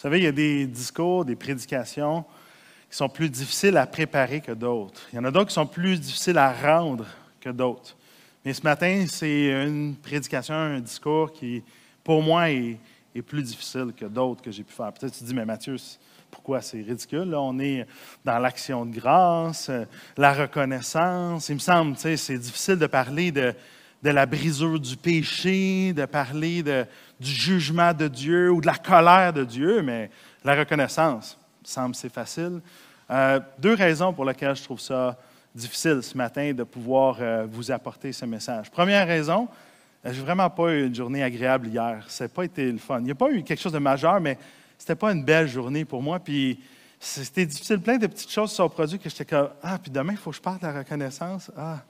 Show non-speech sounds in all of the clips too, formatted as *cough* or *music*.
savez, il y a des discours, des prédications qui sont plus difficiles à préparer que d'autres. Il y en a d'autres qui sont plus difficiles à rendre que d'autres. Mais ce matin, c'est une prédication, un discours qui, pour moi, est, plus difficile que d'autres que j'ai pu faire. Peut-être tu te dis, mais Mathieu, pourquoi c'est ridicule? On est dans l'action de grâce, euh, la reconnaissance. Il me semble, tu sais, c'est difficile de parler de, de la brisure du péché, de parler de, du jugement de Dieu ou de la colère de Dieu, mais la reconnaissance, semble c'est facile. Euh, deux raisons pour lesquelles je trouve ça difficile ce matin de pouvoir euh, vous apporter ce message. Première raison, je n'ai vraiment pas eu une journée agréable hier. Ça n'a pas été le fun. Il n'y a pas eu quelque chose de majeur, mais ce n'était pas une belle journée pour moi. Puis c'était difficile. Plein de petites choses sont produites que j'étais comme Ah, puis demain, il faut que je parle de la reconnaissance. Ah,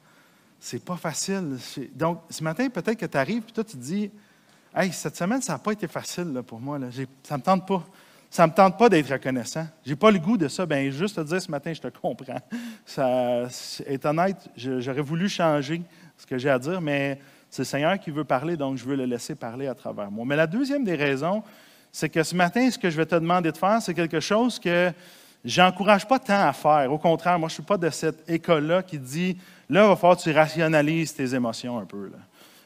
c'est pas facile. Donc, ce matin, peut-être que tu arrives, puis toi, tu te dis Hey, cette semaine, ça n'a pas été facile pour moi. Ça ne me tente pas. D'être reconnaissant. Je n'ai pas le goût de ça. Bien, juste te dire ce matin, je te comprends. *laughs* Ça, est honnête, j'aurais voulu changer ce que j'ai à dire, mais c'est le Seigneur qui veut parler, donc je veux le laisser parler à travers moi. Mais la deuxième des raisons, c'est que ce matin, ce que je vais te demander de faire, c'est quelque chose que j'encourage pas tant à faire. Au contraire, moi, je ne suis pas de cette école-là qui dit, là, il va falloir que tu rationalises tes émotions un peu.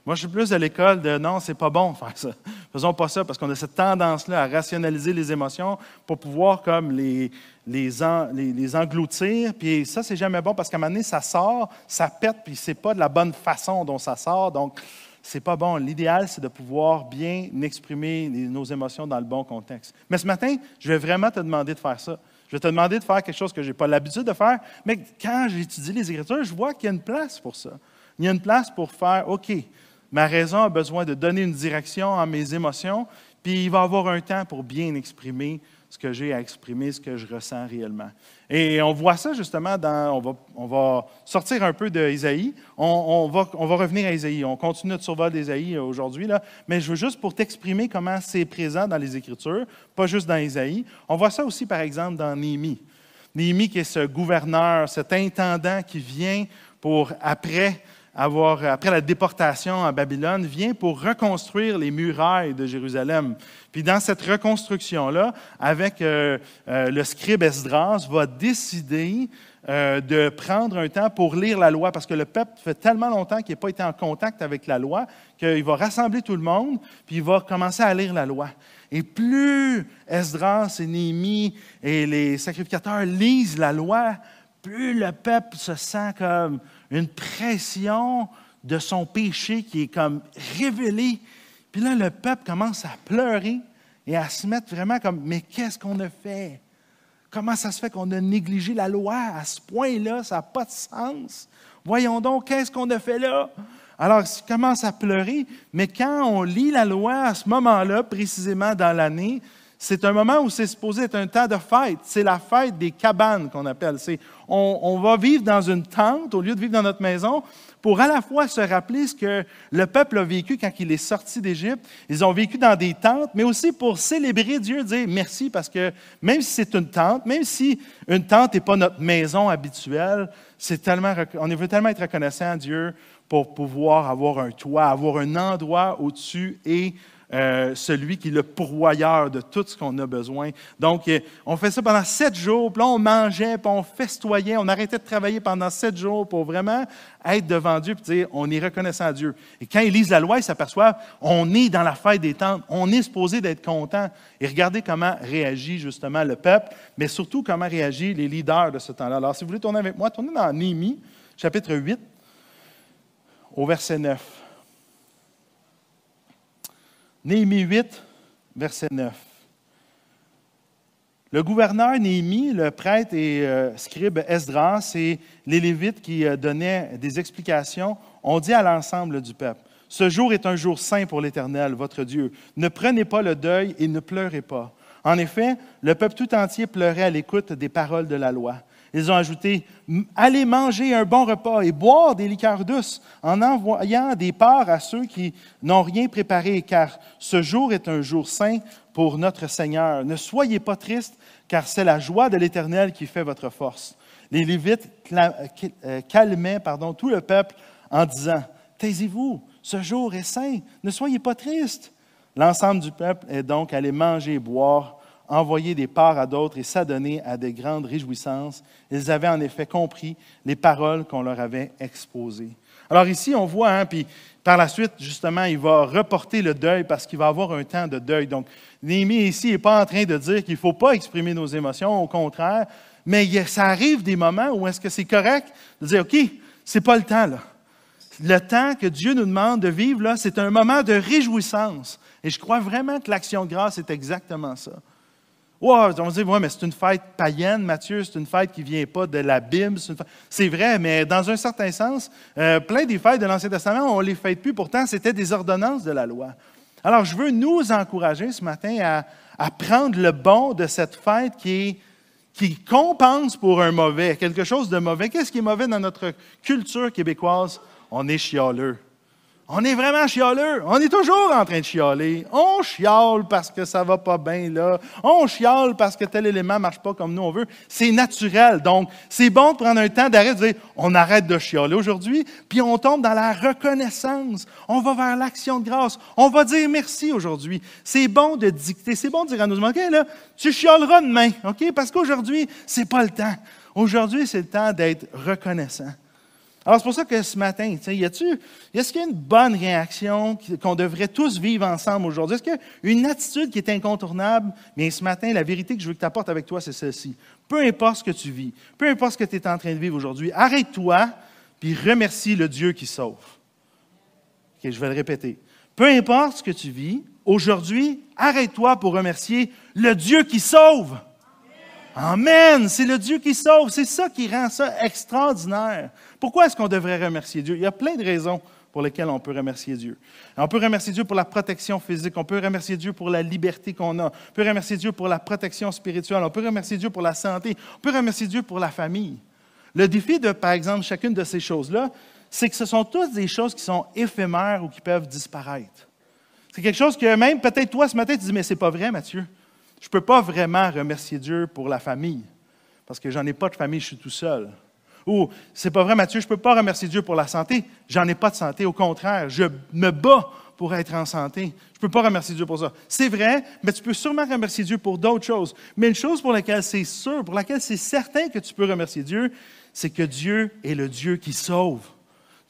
Moi, je suis plus de l'école de non, c'est pas bon faire ça. *laughs* Faisons pas ça parce qu'on a cette tendance-là à rationaliser les émotions pour pouvoir comme les, les, engloutir. Puis ça, c'est jamais bon parce qu'à un moment donné, ça sort, ça pète, puis c'est pas de la bonne façon dont ça sort. Donc, c'est pas bon. L'idéal, c'est de pouvoir bien exprimer nos émotions dans le bon contexte. Mais ce matin, je vais vraiment te demander de faire ça. Je vais te demander de faire quelque chose que je n'ai pas l'habitude de faire, mais quand j'étudie les Écritures, je vois qu'il y a une place pour ça. Il y a une place pour faire, OK, Ma raison a besoin de donner une direction à mes émotions, puis il va avoir un temps pour bien exprimer ce que j'ai à exprimer, ce que je ressens réellement. Et on voit ça justement dans. On va, on va sortir un peu d'Isaïe. On, on, va, on va revenir à Isaïe. On continue notre survol d'Isaïe aujourd'hui, là. mais je veux juste pour t'exprimer comment c'est présent dans les Écritures, pas juste dans Isaïe. On voit ça aussi, par exemple, dans Néhémie. Néhémie, qui est ce gouverneur, cet intendant qui vient pour, après après la déportation à Babylone, vient pour reconstruire les murailles de Jérusalem. Puis dans cette reconstruction-là, avec euh, euh, le scribe Esdras, va décider euh, de prendre un temps pour lire la loi, parce que le peuple fait tellement longtemps qu'il n'a pas été en contact avec la loi, qu'il va rassembler tout le monde, puis il va commencer à lire la loi. Et plus Esdras et Néhémie et les sacrificateurs lisent la loi, plus le peuple se sent comme une pression de son péché qui est comme révélée. Puis là, le peuple commence à pleurer et à se mettre vraiment comme, mais qu'est-ce qu'on a fait? Comment ça se fait qu'on a négligé la loi à ce point-là? Ça n'a pas de sens. Voyons donc, qu'est-ce qu'on a fait là? Alors, il commence à pleurer, mais quand on lit la loi à ce moment-là, précisément dans l'année, c'est un moment où c'est supposé être un temps de fête. C'est la fête des cabanes qu'on appelle. C'est, on, va vivre dans une tente au lieu de vivre dans notre maison pour à la fois se rappeler ce que le peuple a vécu quand il est sorti d'Égypte. Ils ont vécu dans des tentes, mais aussi pour célébrer Dieu, dire merci parce que même si c'est une tente, même si une tente n'est pas notre maison habituelle, c'est tellement, on veut tellement être reconnaissant à Dieu pour pouvoir avoir un toit, avoir un endroit au-dessus et euh, celui qui est le pourvoyeur de tout ce qu'on a besoin. Donc, euh, on fait ça pendant sept jours, puis là, on mangeait, puis on festoyait, on arrêtait de travailler pendant sept jours pour vraiment être devant Dieu, puis dire, on est reconnaissant à Dieu. Et quand ils lisent la loi, ils s'aperçoivent, on est dans la fête des tentes, on est supposé d'être content. Et regardez comment réagit justement le peuple, mais surtout comment réagissent les leaders de ce temps-là. Alors, si vous voulez tourner avec moi, tournez dans Néhémie, chapitre 8, au verset 9. Néhémie 8, verset 9. Le gouverneur Néhémie, le prêtre et euh, scribe Esdras et les Lévites qui euh, donnaient des explications ont dit à l'ensemble du peuple, Ce jour est un jour saint pour l'Éternel, votre Dieu. Ne prenez pas le deuil et ne pleurez pas. En effet, le peuple tout entier pleurait à l'écoute des paroles de la loi. Ils ont ajouté, allez manger un bon repas et boire des liqueurs douces en envoyant des parts à ceux qui n'ont rien préparé, car ce jour est un jour saint pour notre Seigneur. Ne soyez pas tristes, car c'est la joie de l'Éternel qui fait votre force. Les Lévites euh, calmaient pardon, tout le peuple en disant, taisez-vous, ce jour est saint, ne soyez pas tristes. L'ensemble du peuple est donc allé manger et boire envoyer des parts à d'autres et s'adonner à des grandes réjouissances. Ils avaient en effet compris les paroles qu'on leur avait exposées. Alors ici, on voit, hein, puis par la suite, justement, il va reporter le deuil parce qu'il va avoir un temps de deuil. Donc, Néhémie ici n'est pas en train de dire qu'il ne faut pas exprimer nos émotions, au contraire, mais ça arrive des moments où est-ce que c'est correct de dire, OK, c'est pas le temps là. Le temps que Dieu nous demande de vivre là, c'est un moment de réjouissance. Et je crois vraiment que l'action de grâce est exactement ça. On va dire, ouais, mais c'est une fête païenne, Mathieu, c'est une fête qui ne vient pas de la Bible. C'est vrai, mais dans un certain sens, euh, plein des fêtes de l'Ancien Testament, on ne les fête plus. Pourtant, c'était des ordonnances de la loi. Alors, je veux nous encourager ce matin à, prendre le bon de cette fête qui qui compense pour un mauvais, quelque chose de mauvais. Qu'est-ce qui est mauvais dans notre culture québécoise? On est chialeux. On est vraiment chialeux. On est toujours en train de chialer. On chiale parce que ça va pas bien là. On chiale parce que tel élément marche pas comme nous on veut. C'est naturel. Donc, c'est bon de prendre un temps d'arrêt on arrête de chialer aujourd'hui, puis on tombe dans la reconnaissance. On va vers l'action de grâce. On va dire merci aujourd'hui. C'est bon de dicter. C'est bon de dire à nos OK, là, tu chialeras demain, OK? Parce qu'aujourd'hui, c'est pas le temps. Aujourd'hui, c'est le temps d'être reconnaissant. Alors, c'est pour ça que ce matin, est-ce qu'il y a une bonne réaction qu'on devrait tous vivre ensemble aujourd'hui? Est-ce qu'il y a une attitude qui est incontournable? Mais ce matin, la vérité que je veux que tu apportes avec toi, c'est celle-ci. Peu importe ce que tu vis, peu importe ce que tu es en train de vivre aujourd'hui, arrête-toi puis remercie le Dieu qui sauve. OK, je vais le répéter. Peu importe ce que tu vis, aujourd'hui, arrête-toi pour remercier le Dieu qui sauve. Amen. C'est le Dieu qui sauve. C'est ça qui rend ça extraordinaire. Pourquoi est-ce qu'on devrait remercier Dieu? Il y a plein de raisons pour lesquelles on peut remercier Dieu. On peut remercier Dieu pour la protection physique, on peut remercier Dieu pour la liberté qu'on a, on peut remercier Dieu pour la protection spirituelle, on peut remercier Dieu pour la santé, on peut remercier Dieu pour la famille. Le défi de, par exemple, chacune de ces choses-là, c'est que ce sont toutes des choses qui sont éphémères ou qui peuvent disparaître. C'est quelque chose que même peut-être toi ce matin, tu dis, mais c'est pas vrai, Mathieu je ne peux pas vraiment remercier Dieu pour la famille, parce que j'en ai pas de famille, je suis tout seul. Ou, c'est pas vrai, Mathieu, je ne peux pas remercier Dieu pour la santé, j'en ai pas de santé. Au contraire, je me bats pour être en santé. Je ne peux pas remercier Dieu pour ça. C'est vrai, mais tu peux sûrement remercier Dieu pour d'autres choses. Mais une chose pour laquelle c'est sûr, pour laquelle c'est certain que tu peux remercier Dieu, c'est que Dieu est le Dieu qui sauve.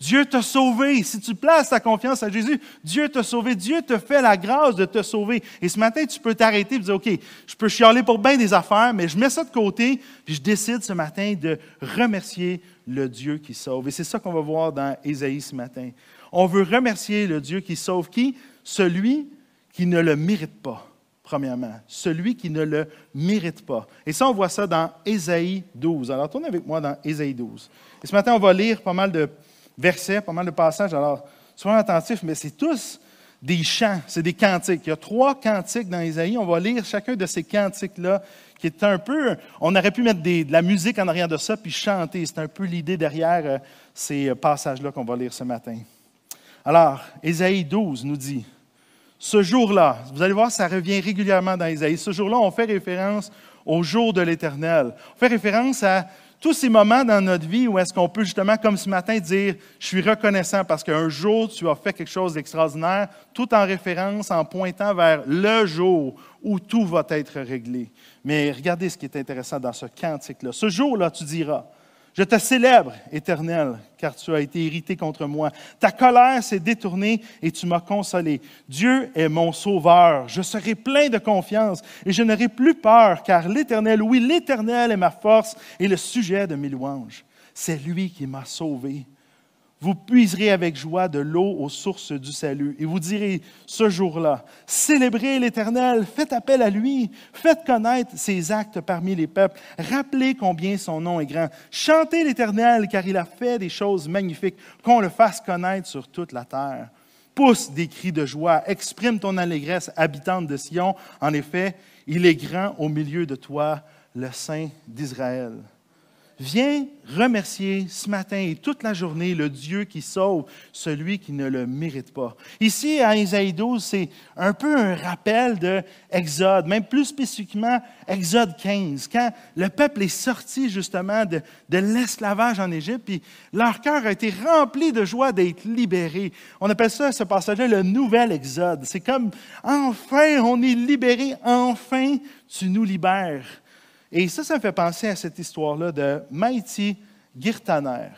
Dieu t'a sauvé. Si tu places ta confiance à Jésus, Dieu t'a sauvé. Dieu te fait la grâce de te sauver. Et ce matin, tu peux t'arrêter et dire, OK, je peux chialer pour bien des affaires, mais je mets ça de côté, puis je décide ce matin de remercier le Dieu qui sauve. Et c'est ça qu'on va voir dans Ésaïe ce matin. On veut remercier le Dieu qui sauve qui? Celui qui ne le mérite pas, premièrement. Celui qui ne le mérite pas. Et ça, on voit ça dans Ésaïe 12. Alors, tournez avec moi dans Ésaïe 12. Et ce matin, on va lire pas mal de versets, pas mal de passages. Alors, soyez attentifs, mais c'est tous des chants, c'est des cantiques. Il y a trois cantiques dans Isaïe. On va lire chacun de ces cantiques-là, qui est un peu. On aurait pu mettre de la musique en arrière de ça, puis chanter. C'est un peu l'idée derrière euh, ces euh, passages-là qu'on va lire ce matin. Alors, Isaïe 12 nous dit Ce jour-là, vous allez voir, ça revient régulièrement dans Isaïe. Ce jour-là, on fait référence au jour de l'Éternel. On fait référence à tous ces moments dans notre vie où est-ce qu'on peut justement, comme ce matin, dire, je suis reconnaissant parce qu'un jour, tu as fait quelque chose d'extraordinaire, tout en référence, en pointant vers le jour où tout va être réglé. Mais regardez ce qui est intéressant dans ce cantique-là. Ce jour-là, tu diras, je te célèbre, Éternel, car tu as été irrité contre moi. Ta colère s'est détournée et tu m'as consolé. Dieu est mon sauveur. Je serai plein de confiance et je n'aurai plus peur, car l'Éternel, oui, l'Éternel est ma force et le sujet de mes louanges. C'est lui qui m'a sauvé. Vous puiserez avec joie de l'eau aux sources du salut. Et vous direz ce jour-là, célébrez l'Éternel, faites appel à lui, faites connaître ses actes parmi les peuples, rappelez combien son nom est grand. Chantez l'Éternel, car il a fait des choses magnifiques, qu'on le fasse connaître sur toute la terre. Pousse des cris de joie, exprime ton allégresse, habitante de Sion. En effet, il est grand au milieu de toi, le Saint d'Israël. Viens remercier ce matin et toute la journée le Dieu qui sauve celui qui ne le mérite pas. Ici, à Isaïe 12, c'est un peu un rappel de Exode, même plus spécifiquement Exode 15, quand le peuple est sorti justement de, de l'esclavage en Égypte, puis leur cœur a été rempli de joie d'être libéré. On appelle ça, ce passage-là, le nouvel Exode. C'est comme, enfin, on est libéré, enfin, tu nous libères. Et ça, ça me fait penser à cette histoire-là de Maïti Girtaner.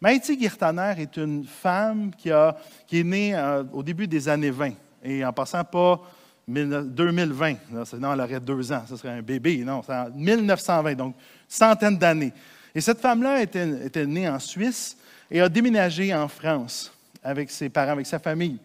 Maïti Girtaner est une femme qui, a, qui est née euh, au début des années 20, et en passant pas 2020, sinon elle aurait deux ans, ce serait un bébé, non, c'est en 1920, donc centaine d'années. Et cette femme-là était, était, née en Suisse et a déménagé en France avec ses parents, avec sa famille.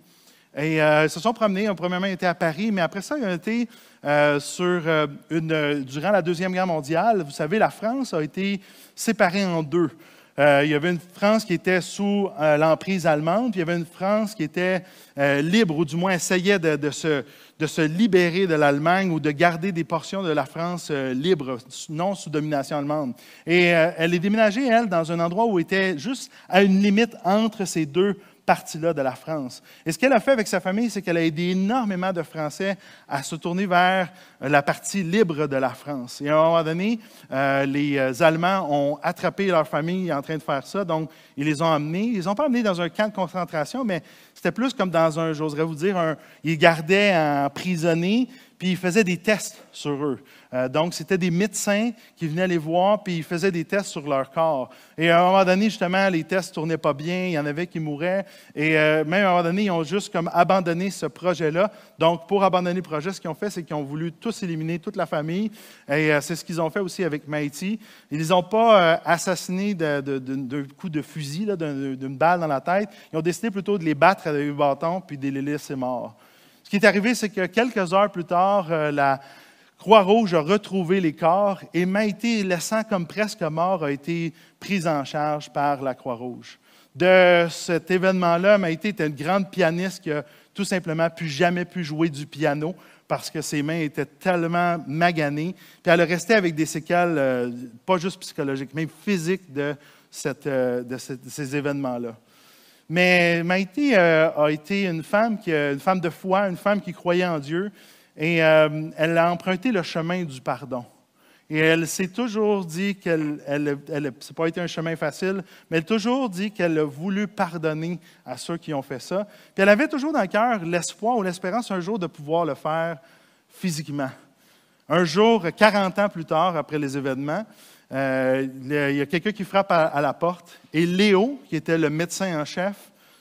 Et euh, ils se sont promenés. Premièrement, ils étaient à Paris, mais après ça, ils ont été euh, euh, durant la Deuxième Guerre mondiale. Vous savez, la France a été séparée en deux. il y avait une France qui était sous l'emprise allemande, puis il y avait une France qui était libre, ou du moins essayait de, se, de se libérer de l'Allemagne ou de garder des portions de la France libre, non sous domination allemande. Et elle est déménagée, elle, dans un endroit où était juste à une limite entre ces deux partie-là de la France. Et ce qu'elle a fait avec sa famille, c'est qu'elle a aidé énormément de Français à se tourner vers euh, la partie libre de la France. Et à un moment donné, euh, les euh, Allemands ont attrapé leur famille en train de faire ça, donc ils les ont amenés. Ils les ont pas amenés dans un camp de concentration, mais c'était plus comme dans un, j'oserais vous dire, un, ils gardaient emprisonnés, puis ils faisaient des tests sur eux. Euh, donc, c'était des médecins qui venaient les voir, puis ils faisaient des tests sur leur corps. Et à un moment donné, justement, les tests ne tournaient pas bien, il y en avait qui mouraient. Et euh, même à un moment donné, ils ont juste comme abandonné ce projet-là. Donc, pour abandonner le projet, ce qu'ils ont fait, c'est qu'ils ont voulu tous éliminer toute la famille. Et euh, c'est ce qu'ils ont fait aussi avec Maïti. Ils les ont pas assassinés d'un coup de fusil, d'une balle dans la tête. Ils ont décidé plutôt de les battre avec des bâtons, puis de les laisser morts. Ce qui est arrivé, c'est que quelques heures plus tard, la, Croix-Rouge a retrouvé les corps et Maïté, laissant comme presque mort, a été prise en charge par la Croix-Rouge. De cet événement-là, Maïté était une grande pianiste qui a tout simplement plus jamais pu jouer du piano parce que ses mains étaient tellement maganées. Puis elle est restée avec des séquelles, euh, pas juste psychologiques, mais physiques de, euh, de, ces événements-là. Mais Maïté euh, a été une femme, qui, une femme de foi, une femme qui croyait en Dieu, et euh, elle a emprunté le chemin du pardon. Et elle s'est toujours dit qu'elle, elle, elle, pas été un chemin facile, mais elle a toujours dit qu'elle a voulu pardonner à ceux qui ont fait ça. Puis elle avait toujours dans le cœur l'espoir ou l'espérance un jour de pouvoir le faire physiquement. Un jour, 40 ans plus tard, après les événements, euh, il y a quelqu'un qui frappe à, la porte. Et Léo, qui était le médecin en chef,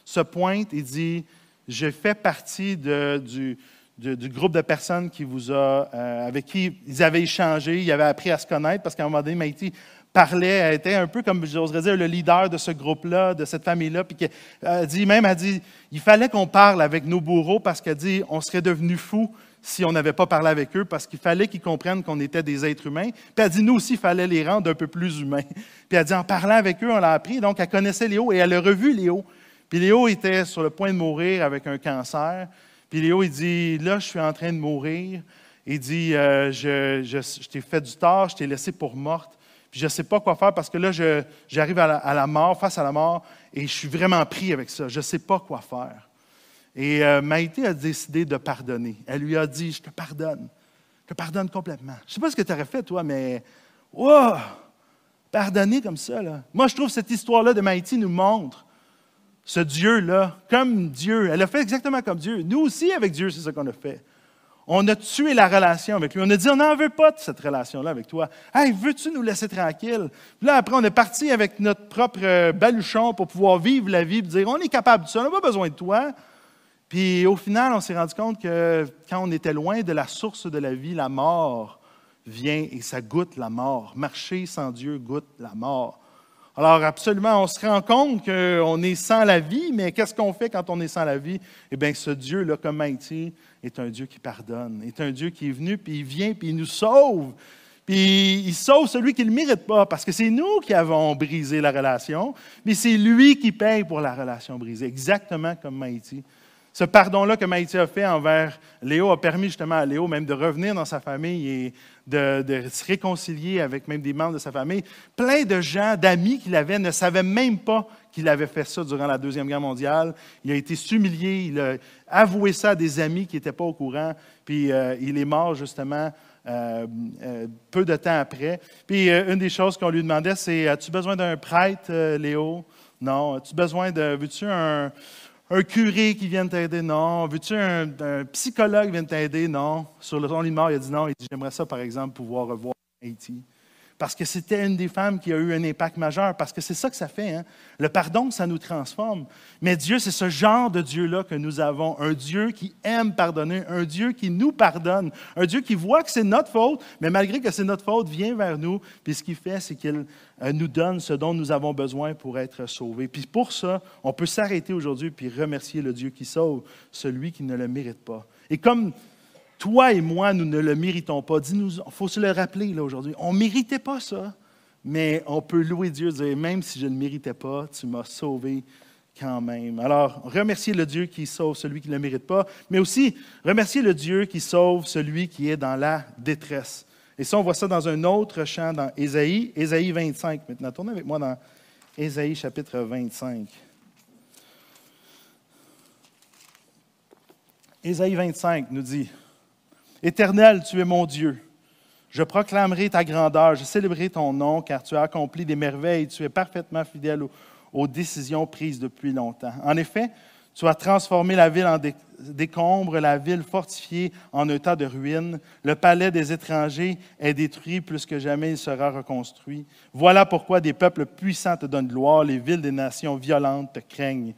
se pointe et dit, je fais partie du, groupe de personnes qui vous a, euh, avec qui ils avaient échangé, ils avaient appris à se connaître, parce qu'à un moment donné, Maïti parlait, était un peu comme, j'oserais dire, le leader de ce groupe-là, de cette famille-là, puis elle dit, même, elle dit, il fallait qu'on parle avec nos bourreaux, parce qu'elle dit, on serait devenus fous si on n'avait pas parlé avec eux, parce qu'il fallait qu'ils comprennent qu'on était des êtres humains. Puis elle dit, nous aussi, il fallait les rendre un peu plus humains. *laughs* Puis elle dit, en parlant avec eux, on l'a appris. Donc, elle connaissait Léo et elle a revu Léo. Puis Léo était sur le point de mourir avec un cancer. Puis Léo, il dit, là, je suis en train de mourir. Il dit, euh, je, t'ai fait du tort, je t'ai laissé pour morte. Puis je ne sais pas quoi faire parce que là, j'arrive à, la mort, face à la mort, et je suis vraiment pris avec ça. Je ne sais pas quoi faire. Et euh, Maïté a décidé de pardonner. Elle lui a dit, je te pardonne. Je te pardonne complètement. Je ne sais pas ce que tu aurais fait, toi, mais wow, pardonner comme ça. Là. Moi, je trouve que cette histoire-là de Maïté nous montre ce Dieu-là, comme Dieu. Elle a fait exactement comme Dieu. Nous aussi, avec Dieu, c'est ce qu'on a fait. On a tué la relation avec lui. On a dit, on n'en veut pas de cette relation-là avec toi. Hey, veux-tu nous laisser tranquille? Puis là, après, on est parti avec notre propre euh, baluchon pour pouvoir vivre la vie et dire, on est capable de ça, on n'a pas besoin de toi. Puis au final, on s'est rendu compte que quand on était loin de la source de la vie, la mort vient et ça goûte la mort. Marcher sans Dieu goûte la mort. Alors, absolument, on se rend compte qu'on est sans la vie, mais qu'est-ce qu'on fait quand on est sans la vie? Eh bien, ce Dieu-là, comme Maïti, est un Dieu qui pardonne, est un Dieu qui est venu, puis il vient, puis il nous sauve. Puis il sauve celui qui ne le mérite pas, parce que c'est nous qui avons brisé la relation, mais c'est lui qui paye pour la relation brisée, exactement comme Maïti. Ce pardon-là que Maïti a fait envers Léo a permis justement à Léo même de revenir dans sa famille et de, se réconcilier avec même des membres de sa famille. Plein de gens, d'amis qu'il avait, ne savaient même pas qu'il avait fait ça durant la Deuxième Guerre mondiale. Il a été humilié, il a avoué ça à des amis qui n'étaient pas au courant, puis euh, il est mort justement euh, euh, peu de temps après. Puis une des choses qu'on lui demandait, c'est As-tu besoin d'un prêtre, Léo Non. As-tu besoin de. Veux-tu un, un, curé qui vienne t'aider Non. Veux-tu un, psychologue qui vienne t'aider Non. Sur le ton lit mort, il a dit non. Il dit J'aimerais ça, par exemple, pouvoir revoir Haïti parce que c'était une des femmes qui a eu un impact majeur, parce que c'est ça que ça fait. Hein? Le pardon, ça nous transforme. Mais Dieu, c'est ce genre de Dieu-là que nous avons. Un Dieu qui aime pardonner, un Dieu qui nous pardonne, un Dieu qui voit que c'est notre faute, mais malgré que c'est notre faute, vient vers nous. Puis ce qu'il fait, c'est qu'il euh, nous donne ce dont nous avons besoin pour être sauvés. Puis pour ça, on peut s'arrêter aujourd'hui puis remercier le Dieu qui sauve celui qui ne le mérite pas. Et comme toi et moi, nous ne le méritons pas. Dis-nous, il faut se le rappeler aujourd'hui. On ne méritait pas ça, mais on peut louer Dieu, dire, même si je ne méritais pas, tu m'as sauvé quand même. Alors, remercier le Dieu qui sauve celui qui ne le mérite pas, mais aussi remercier le Dieu qui sauve celui qui est dans la détresse. Et ça, on voit ça dans un autre chant dans Ésaïe, Ésaïe 25. Maintenant, tournez avec moi dans Ésaïe chapitre 25. Ésaïe 25 nous dit, Éternel, tu es mon Dieu. Je proclamerai ta grandeur, je célébrerai ton nom, car tu as accompli des merveilles, tu es parfaitement fidèle aux, décisions prises depuis longtemps. En effet, tu as transformé la ville en décombre, la ville fortifiée en un tas de ruines. Le palais des étrangers est détruit, plus que jamais il sera reconstruit. Voilà pourquoi des peuples puissants te donnent gloire, les villes des nations violentes te craignent.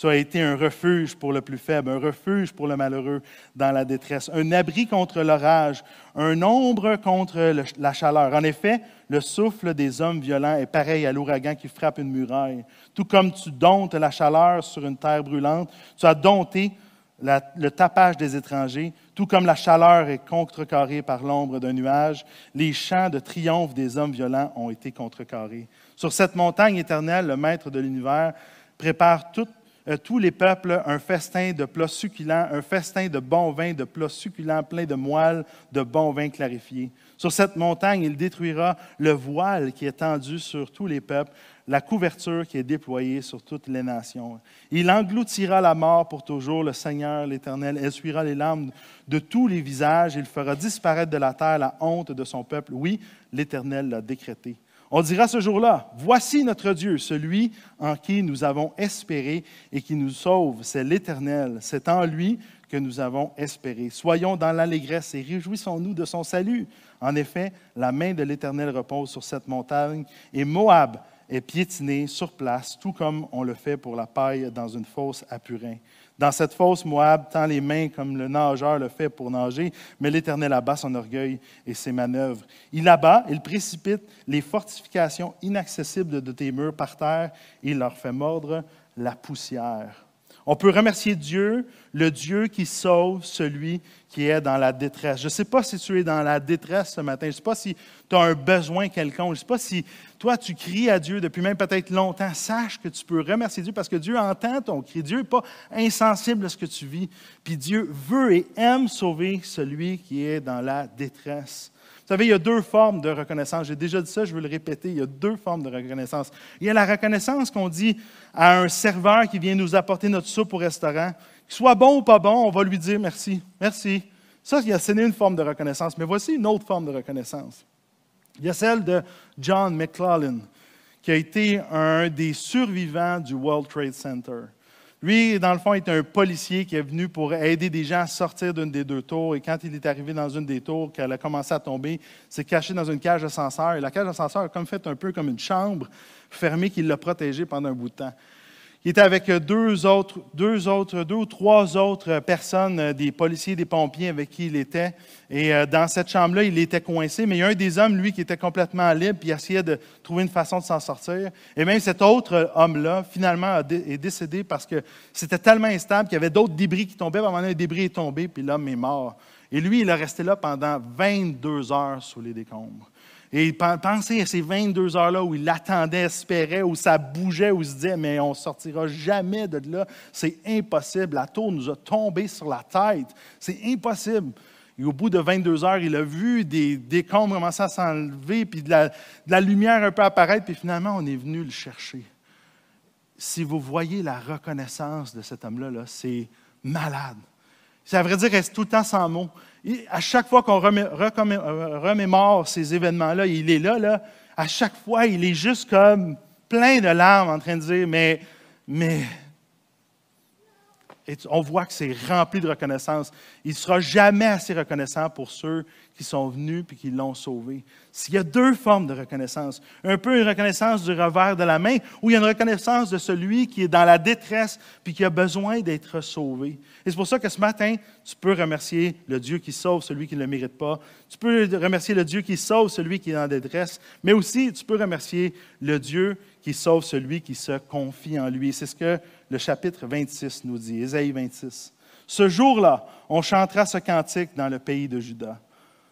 Tu as été un refuge pour le plus faible, un refuge pour le malheureux dans la détresse, un abri contre l'orage, un ombre contre la chaleur. En effet, le souffle des hommes violents est pareil à l'ouragan qui frappe une muraille. Tout comme tu domptes la chaleur sur une terre brûlante, tu as dompté le tapage des étrangers, tout comme la chaleur est contrecarrée par l'ombre d'un nuage, les chants de triomphe des hommes violents ont été contrecarrés. Sur cette montagne éternelle, le maître de l'univers prépare toute euh, tous les peuples un festin de plats succulents, un festin de bon vin, de plats succulents pleins de moelle, de bon vin clarifié. Sur cette montagne, il détruira le voile qui est tendu sur tous les peuples, la couverture qui est déployée sur toutes les nations. Il engloutira la mort pour toujours, le Seigneur, l'Éternel, essuiera les larmes de tous les visages, il fera disparaître de la terre la honte de son peuple. Oui, l'Éternel l'a décrété. On dira ce jour-là, voici notre Dieu, celui en qui nous avons espéré et qui nous sauve, c'est l'Éternel. C'est en lui que nous avons espéré. Soyons dans l'allégresse et réjouissons-nous de son salut. En effet, la main de l'Éternel repose sur cette montagne et Moab est piétiné sur place, tout comme on le fait pour la paille dans une fosse à purin. Dans cette fosse, Moab tend les mains comme le nageur le fait pour nager, mais l'Éternel abat son orgueil et ses manœuvres. Il abat, il précipite les fortifications inaccessibles de tes murs par terre et il leur fait mordre la poussière. On peut remercier Dieu, le Dieu qui sauve celui qui est dans la détresse. Je ne sais pas si tu es dans la détresse ce matin. Je ne sais pas si tu as un besoin quelconque. Je ne sais pas si toi, tu cries à Dieu depuis même peut-être longtemps. Sache que tu peux remercier Dieu parce que Dieu entend ton cri. Dieu n'est pas insensible à ce que tu vis. Puis Dieu veut et aime sauver celui qui est dans la détresse. Vous savez, il y a deux formes de reconnaissance. J'ai déjà dit ça, je veux le répéter. Il y a deux formes de reconnaissance. Il y a la reconnaissance qu'on dit à un serveur qui vient nous apporter notre soupe au restaurant. Qu'il soit bon ou pas bon, on va lui dire merci. Merci. Ça, c'est une forme de reconnaissance. Mais voici une autre forme de reconnaissance. Il y a celle de John McClellan, qui a été un des survivants du World Trade Center. Lui, dans le fond, est un policier qui est venu pour aider des gens à sortir d'une des deux tours. Et quand il est arrivé dans une des tours, qu'elle a commencé à tomber, s'est caché dans une cage d'ascenseur. Et la cage d'ascenseur a comme fait un peu comme une chambre fermée qui l'a protégé pendant un bout de temps. Il était avec deux autres, deux autres, deux ou trois autres personnes, euh, des policiers, des pompiers avec qui il était. Et euh, dans cette chambre-là, il était coincé, mais il y a un des hommes, lui, qui était complètement libre, puis il essayait de trouver une façon de s'en sortir. Et même cet autre homme-là, finalement, est décédé parce que c'était tellement instable qu'il y avait d'autres débris qui tombaient. À un moment débris est tombé, puis l'homme est mort. Et lui, il est resté là pendant 22 heures sous les décombres. Et pensez à ces 22 heures-là où il attendait, espérait, où ça bougeait, où il se disait, mais on ne sortira jamais de là. C'est impossible. La tour nous a tombé sur la tête. C'est impossible. Et au bout de 22 heures, il a vu des décombres commencer à s'enlever, puis de la, de la, lumière un peu apparaître, puis finalement, on est venu le chercher. Si vous voyez la reconnaissance de cet homme-là, -là, c'est malade. Ça, à vrai dire, reste tout le temps sans mots. À chaque fois qu'on euh, remémore ces événements-là, il est là, là, à chaque fois, il est juste comme plein de larmes en train de dire, mais, mais, on voit que c'est rempli de reconnaissance. Il ne sera jamais assez reconnaissant pour ceux qui sont venus et qui l'ont sauvé. S'il y a deux formes de reconnaissance, un peu une reconnaissance du revers de la main, ou il y a une reconnaissance de celui qui est dans la détresse puis qui a besoin d'être sauvé. Et c'est pour ça que ce matin, tu peux remercier le Dieu qui sauve celui qui ne le mérite pas. Tu peux remercier le Dieu qui sauve celui qui est en détresse, mais aussi tu peux remercier le Dieu qui sauve celui qui se confie en lui. C'est ce que le chapitre 26 nous dit, Ésaïe 26. Ce jour-là, on chantera ce cantique dans le pays de Juda.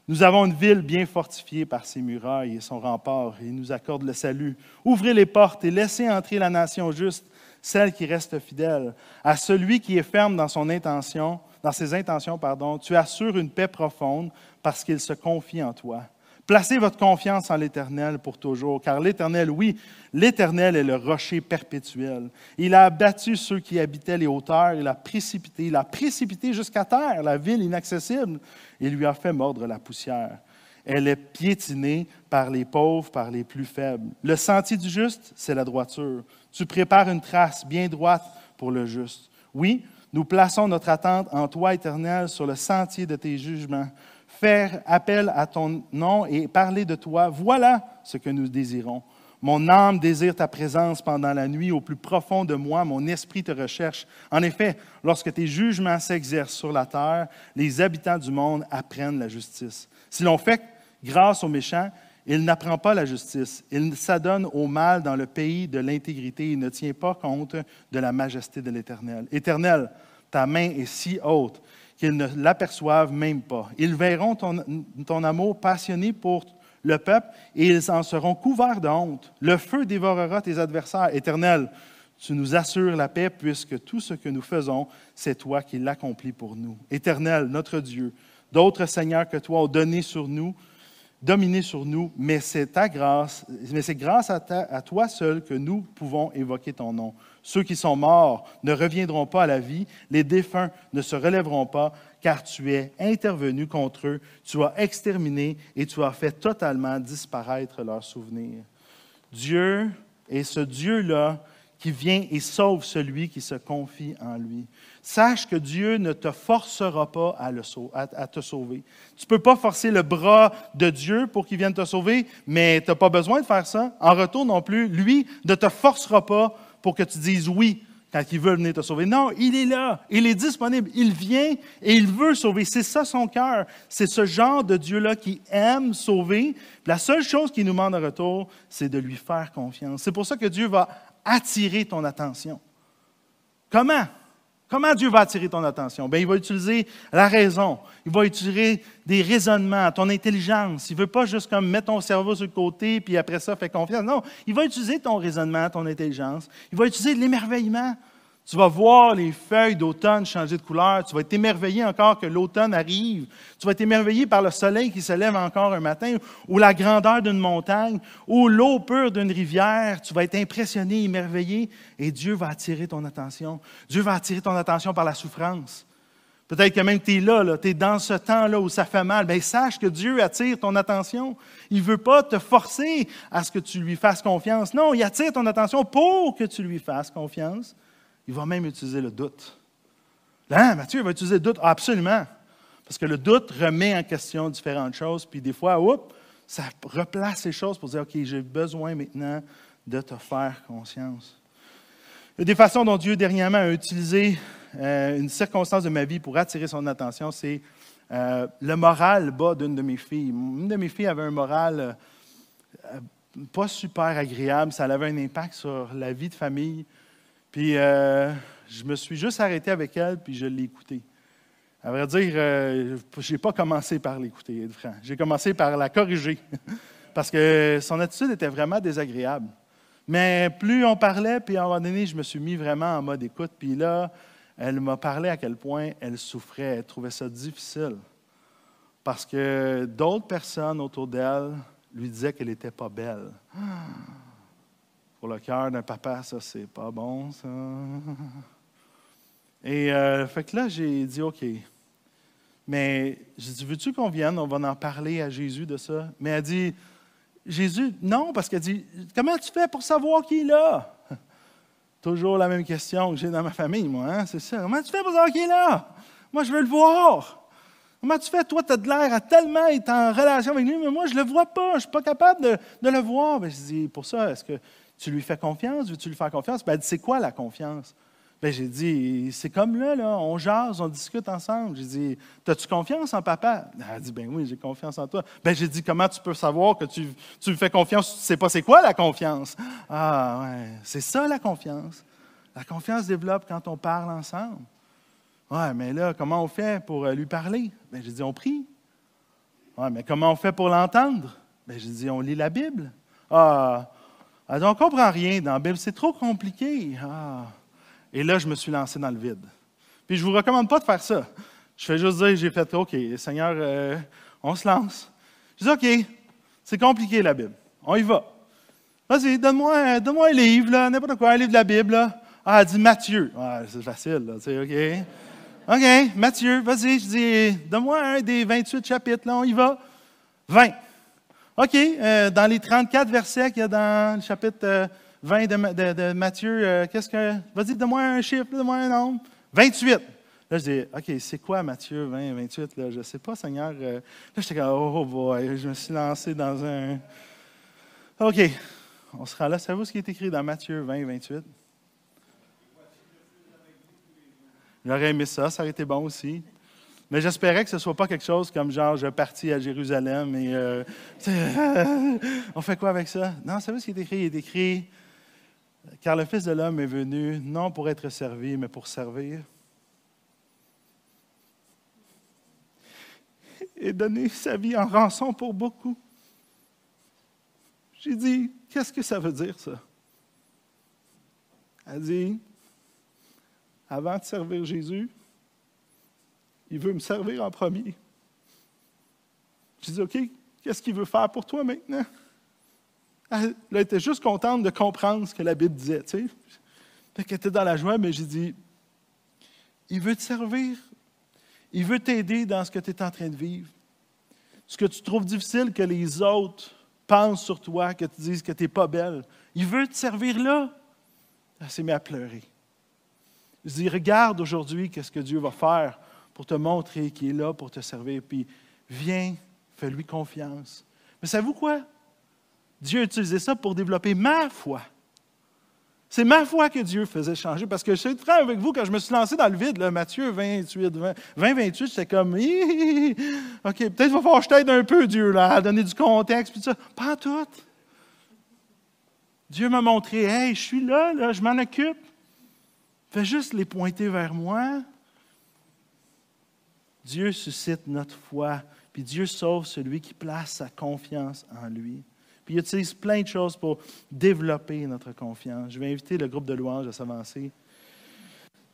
Nous avons une ville bien fortifiée par ses murailles et son rempart, il nous accorde le salut. Ouvrez les portes et laissez entrer la nation juste, celle qui reste fidèle. À celui qui est ferme dans son intention, dans ses intentions, pardon, tu assures une paix profonde parce qu'il se confie en toi. Placez votre confiance en l'Éternel pour toujours, car l'Éternel, oui, l'Éternel est le rocher perpétuel. Il a abattu ceux qui habitaient les hauteurs, il a précipité, il a précipité jusqu'à terre la ville inaccessible, et lui a fait mordre la poussière. Elle est piétinée par les pauvres, par les plus faibles. Le sentier du juste, c'est la droiture. Tu prépares une trace bien droite pour le juste. Oui, nous plaçons notre attente en toi, Éternel, sur le sentier de tes jugements faire appel à ton nom et parler de toi, voilà ce que nous désirons. Mon âme désire ta présence pendant la nuit, au plus profond de moi, mon esprit te recherche. En effet, lorsque tes jugements s'exercent sur la terre, les habitants du monde apprennent la justice. Si l'on fait grâce aux méchants, il n'apprend pas la justice. Il s'adonne au mal dans le pays de l'intégrité. Il ne tient pas compte de la majesté de l'Éternel. Éternel, ta main est si haute qu'ils ne l'aperçoivent même pas. Ils verront ton, amour passionné pour le peuple et ils en seront couverts de honte. Le feu dévorera tes adversaires. Éternel, tu nous assures la paix puisque tout ce que nous faisons, c'est toi qui l'accomplis pour nous. Éternel, notre Dieu, d'autres seigneurs que toi ont donné sur nous, dominé sur nous, mais c'est ta grâce, mais c'est grâce à, à toi seul que nous pouvons évoquer ton nom. Ceux qui sont morts ne reviendront pas à la vie, les défunts ne se relèveront pas, car tu es intervenu contre eux, tu as exterminé et tu as fait totalement disparaître leurs souvenirs. Dieu est ce Dieu-là qui vient et sauve celui qui se confie en lui. Sache que Dieu ne te forcera pas à, te sauver. Tu ne peux pas forcer le bras de Dieu pour qu'il vienne te sauver, mais tu n'as pas besoin de faire ça. En retour non plus, lui ne te forcera pas pour que tu dises oui quand il veut venir te sauver. Non, il est là, il est disponible, il vient et il veut sauver. C'est ça son cœur. C'est ce genre de Dieu-là qui aime sauver. La seule chose qu'il nous demande en retour, c'est de lui faire confiance. C'est pour ça que Dieu va attirer ton attention. Comment? Comment Dieu va attirer ton attention? Bien, il va utiliser la raison. Il va utiliser des raisonnements, ton intelligence. Il ne veut pas juste comme mettre ton cerveau sur le côté, puis après ça, faire confiance. Non, il va utiliser ton raisonnement, ton intelligence. Il va utiliser l'émerveillement. Tu vas voir les feuilles d'automne changer de couleur. Tu vas être émerveillé encore que l'automne arrive. Tu vas être émerveillé par le soleil qui se lève encore un matin, ou la grandeur d'une montagne, ou l'eau pure d'une rivière. Tu vas être impressionné, émerveillé, et Dieu va attirer ton attention. Dieu va attirer ton attention par la souffrance. Peut-être que même tu es là, tu es dans ce temps-là où ça fait mal. Bien, sache que Dieu attire ton attention. Il ne veut pas te forcer à ce que tu lui fasses confiance. Non, il attire ton attention pour que tu lui fasses confiance. Il va même utiliser le doute. Là, Mathieu, il va utiliser le doute. absolument. Parce que le doute remet en question différentes choses. Puis des fois, oups, ça replace les choses pour dire, OK, j'ai besoin maintenant de te faire conscience. Il y a des façons dont Dieu dernièrement a utilisé euh, une circonstance de ma vie pour attirer son attention, c'est euh, le moral bas d'une de mes filles. Une de mes filles avait un moral euh, pas super agréable, ça avait un impact sur la vie de famille. Puis euh, je me suis juste arrêté avec elle, puis je l'ai écoutée. À vrai dire, euh, je n'ai pas commencé par l'écouter, J'ai commencé par la corriger. *laughs* parce que son attitude était vraiment désagréable. Mais plus on parlait, puis à un moment donné, je me suis mis vraiment en mode écoute. Puis là, elle m'a parlé à quel point elle souffrait, elle trouvait ça difficile. Parce que d'autres personnes autour d'elle lui disaient qu'elle n'était pas belle. Pour le cœur d'un papa, ça, c'est pas bon, ça. *laughs* Et euh, fait que là, j'ai dit OK. Mais j'ai dit Veux-tu qu'on vienne? On va en parler à Jésus de ça. Mais elle dit Jésus, non, parce qu'elle dit Comment tu fais pour savoir qui est là? *laughs* Toujours la même question que j'ai dans ma famille, moi, hein? c'est ça. Comment tu fais pour savoir qui est là? Moi, je veux le voir. Comment tu fais? Toi, tu as de l'air à tellement être en relation avec lui, mais moi, je ne le vois pas. Je ne suis pas capable de, le voir. Ben, je dis, pour ça, est-ce que tu lui fais confiance? Veux-tu lui faire confiance? Ben, elle dit, c'est quoi la confiance? Ben, j'ai dit, c'est comme là, on jase, on discute ensemble. J'ai dit, as-tu confiance en papa? Elle a dit, ben oui, j'ai confiance en toi. Ben, j'ai dit, comment tu peux savoir que tu, tu me fais confiance? Tu ne sais pas c'est quoi la confiance? Ah, ouais, c'est ça la confiance. La confiance développe quand on parle ensemble. Ouais, mais là, comment on fait pour euh, lui parler? Ben, j'ai dit, on prie. Ouais, mais comment on fait pour l'entendre? Ben, j'ai dit, on lit la Bible. Ah, on ne comprend rien dans la Bible, c'est trop compliqué. Ah. Et là, je me suis lancé dans le vide. Puis je ne vous recommande pas de faire ça. Je fais juste dire, j'ai fait, OK, Seigneur, euh, on se lance. Je dis, OK, c'est compliqué la Bible. On y va. Vas-y, donne-moi donne un livre, n'importe quoi, un livre de la Bible. Ah, elle dit Matthieu. Ah, c'est facile, là, OK. OK, Matthieu, vas-y, je dis, donne-moi un des 28 chapitres, là, on y va. 20. OK, euh, dans les 34 versets qu'il y a dans le chapitre 20 euh, de, Matthieu, euh, qu'est-ce que. Vas-y, donne-moi un chiffre, donne-moi un nombre. 28. Là, je dis, OK, c'est quoi Matthieu 20, 28? Là? Je ne sais pas, Seigneur. Là, j'étais comme, oh boy, je me suis lancé dans un. OK, on sera là. Savez-vous ce qui est écrit dans Matthieu 20, 28? J'aurais aimé ça, ça aurait été bon aussi. Mais j'espérais que ce ne soit pas quelque chose comme genre, je partis à Jérusalem et euh, *laughs* on fait quoi avec ça? Non, savez ce qui est écrit? Il est écrit, car le Fils de l'homme est venu non pour être servi, mais pour servir. Et donner sa vie en rançon pour beaucoup. J'ai dit, qu'est-ce que ça veut dire ça? Elle dit, avant de servir Jésus, il veut me servir en premier. Je dis, OK, qu'est-ce qu'il veut faire pour toi maintenant? Elle, était juste contente de comprendre ce que la Bible disait. Tu sais. qu'elle était dans la joie, mais j'ai dit, il veut te servir. Il veut t'aider dans ce que tu es en train de vivre. Ce que tu trouves difficile que les autres pensent sur toi, que tu dises que tu n'es pas belle. Il veut te servir là. Elle s'est mise à pleurer. Je dis, regarde aujourd'hui qu'est-ce que Dieu va faire pour te montrer qu'il est là pour te servir. Puis viens, fais-lui confiance. Mais savez-vous quoi? Dieu a utilisé ça pour développer ma foi. C'est ma foi que Dieu faisait changer. Parce que je suis très avec vous, quand je me suis lancé dans le vide, là, Matthieu 28, 20, 28, j'étais comme, OK, peut-être qu'il va falloir que je t'aide un peu, Dieu, là, à donner du contexte, puis ça. Pas tout. Dieu m'a montré, hey, je suis là je m'en occupe. Fais juste les pointer vers moi. Dieu suscite notre foi, puis Dieu sauve celui qui place sa confiance en lui. Puis il utilise plein de choses pour développer notre confiance. Je vais inviter le groupe de louanges à s'avancer.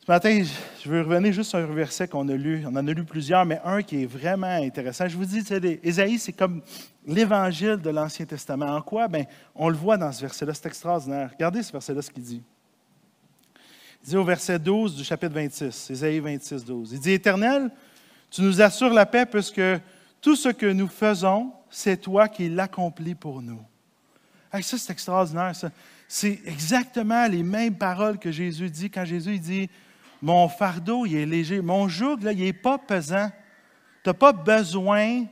Ce matin, je veux revenir juste sur un verset qu'on a lu. On en a lu plusieurs, mais un qui est vraiment intéressant. Je vous dis, Ésaïe, c'est comme l'évangile de l'Ancien Testament. En quoi? Bien, on le voit dans ce verset-là. C'est extraordinaire. Regardez ce verset-là, ce qu'il dit. Il dit au verset 12 du chapitre 26, Ésaïe 26, 12. Il dit Éternel, tu nous assures la paix puisque tout ce que nous faisons, c'est toi qui l'accomplis pour nous. ça, c'est extraordinaire. C'est exactement les mêmes paroles que Jésus dit quand Jésus dit Mon fardeau, il est léger. Mon joug, là, il n'est pas pesant. Tu n'as pas besoin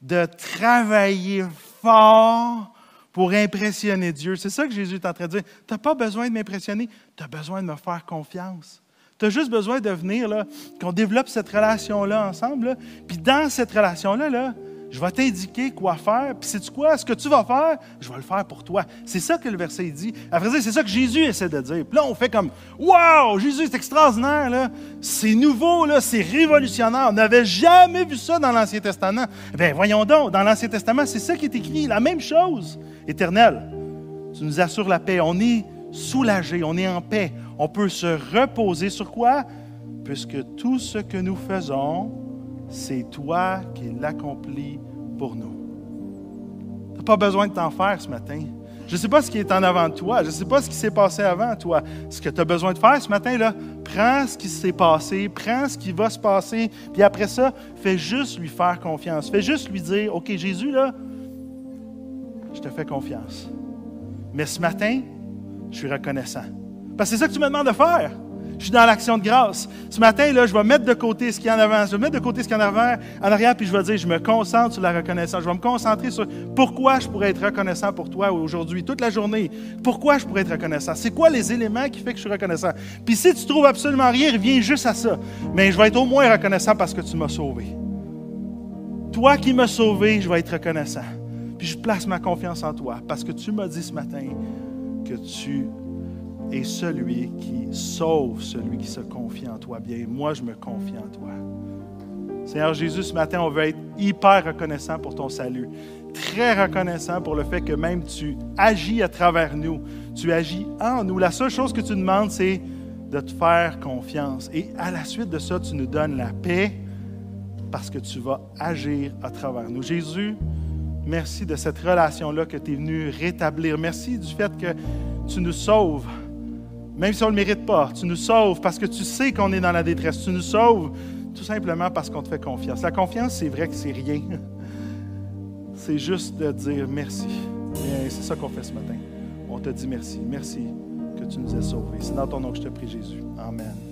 de travailler fort pour impressionner Dieu. C'est ça que Jésus est en train de dire. Tu n'as pas besoin de m'impressionner, tu as besoin de me faire confiance. Tu as juste besoin de venir, qu'on développe cette relation-là ensemble. Puis dans cette relation-là, là, je vais t'indiquer quoi faire. Puis sais-tu quoi? Ce que tu vas faire, je vais le faire pour toi. C'est ça que le verset dit. À vrai dire, c'est ça que Jésus essaie de dire. Puis là, on fait comme Wow! Jésus est extraordinaire. C'est nouveau. C'est révolutionnaire. On n'avait jamais vu ça dans l'Ancien Testament. Bien, voyons donc, dans l'Ancien Testament, c'est ça qui est écrit. La même chose. Éternel, tu nous assures la paix. On est soulagé, on est en paix. On peut se reposer sur quoi? Puisque tout ce que nous faisons, c'est toi qui l'accomplis pour nous. Tu n'as pas besoin de t'en faire ce matin. Je ne sais pas ce qui est en avant de toi. Je ne sais pas ce qui s'est passé avant toi. Ce que tu as besoin de faire ce matin, là, prends ce qui s'est passé, prends ce qui va se passer, puis après ça, fais juste lui faire confiance. Fais juste lui dire, OK, Jésus, là, je te fais confiance. Mais ce matin, je suis reconnaissant. Parce que c'est ça que tu me demandes de faire je suis dans l'action de grâce. Ce matin, je vais mettre de côté ce qu'il y a en avant. Je vais mettre de côté ce qu'il y a en, avant, en arrière, puis je vais dire, je me concentre sur la reconnaissance. Je vais me concentrer sur pourquoi je pourrais être reconnaissant pour toi aujourd'hui, toute la journée. Pourquoi je pourrais être reconnaissant? C'est quoi les éléments qui font que je suis reconnaissant? Puis si tu trouves absolument rien, reviens juste à ça. Mais je vais être au moins reconnaissant parce que tu m'as sauvé. Toi qui m'as sauvé, je vais être reconnaissant. Puis je place ma confiance en toi parce que tu m'as dit ce matin que tu et celui qui sauve celui qui se confie en toi. Bien, moi, je me confie en toi. Seigneur Jésus, ce matin, on veut être hyper reconnaissant pour ton salut. Très reconnaissant pour le fait que même tu agis à travers nous. Tu agis en nous. La seule chose que tu demandes, c'est de te faire confiance. Et à la suite de ça, tu nous donnes la paix parce que tu vas agir à travers nous. Jésus, merci de cette relation-là que tu es venu rétablir. Merci du fait que tu nous sauves même si on ne le mérite pas, tu nous sauves parce que tu sais qu'on est dans la détresse. Tu nous sauves tout simplement parce qu'on te fait confiance. La confiance, c'est vrai que c'est rien. *laughs* C'est juste de dire merci. C'est ça qu'on fait ce matin. On te dit merci. Merci que tu nous aies sauvés. C'est dans ton nom que je te prie, Jésus. Amen.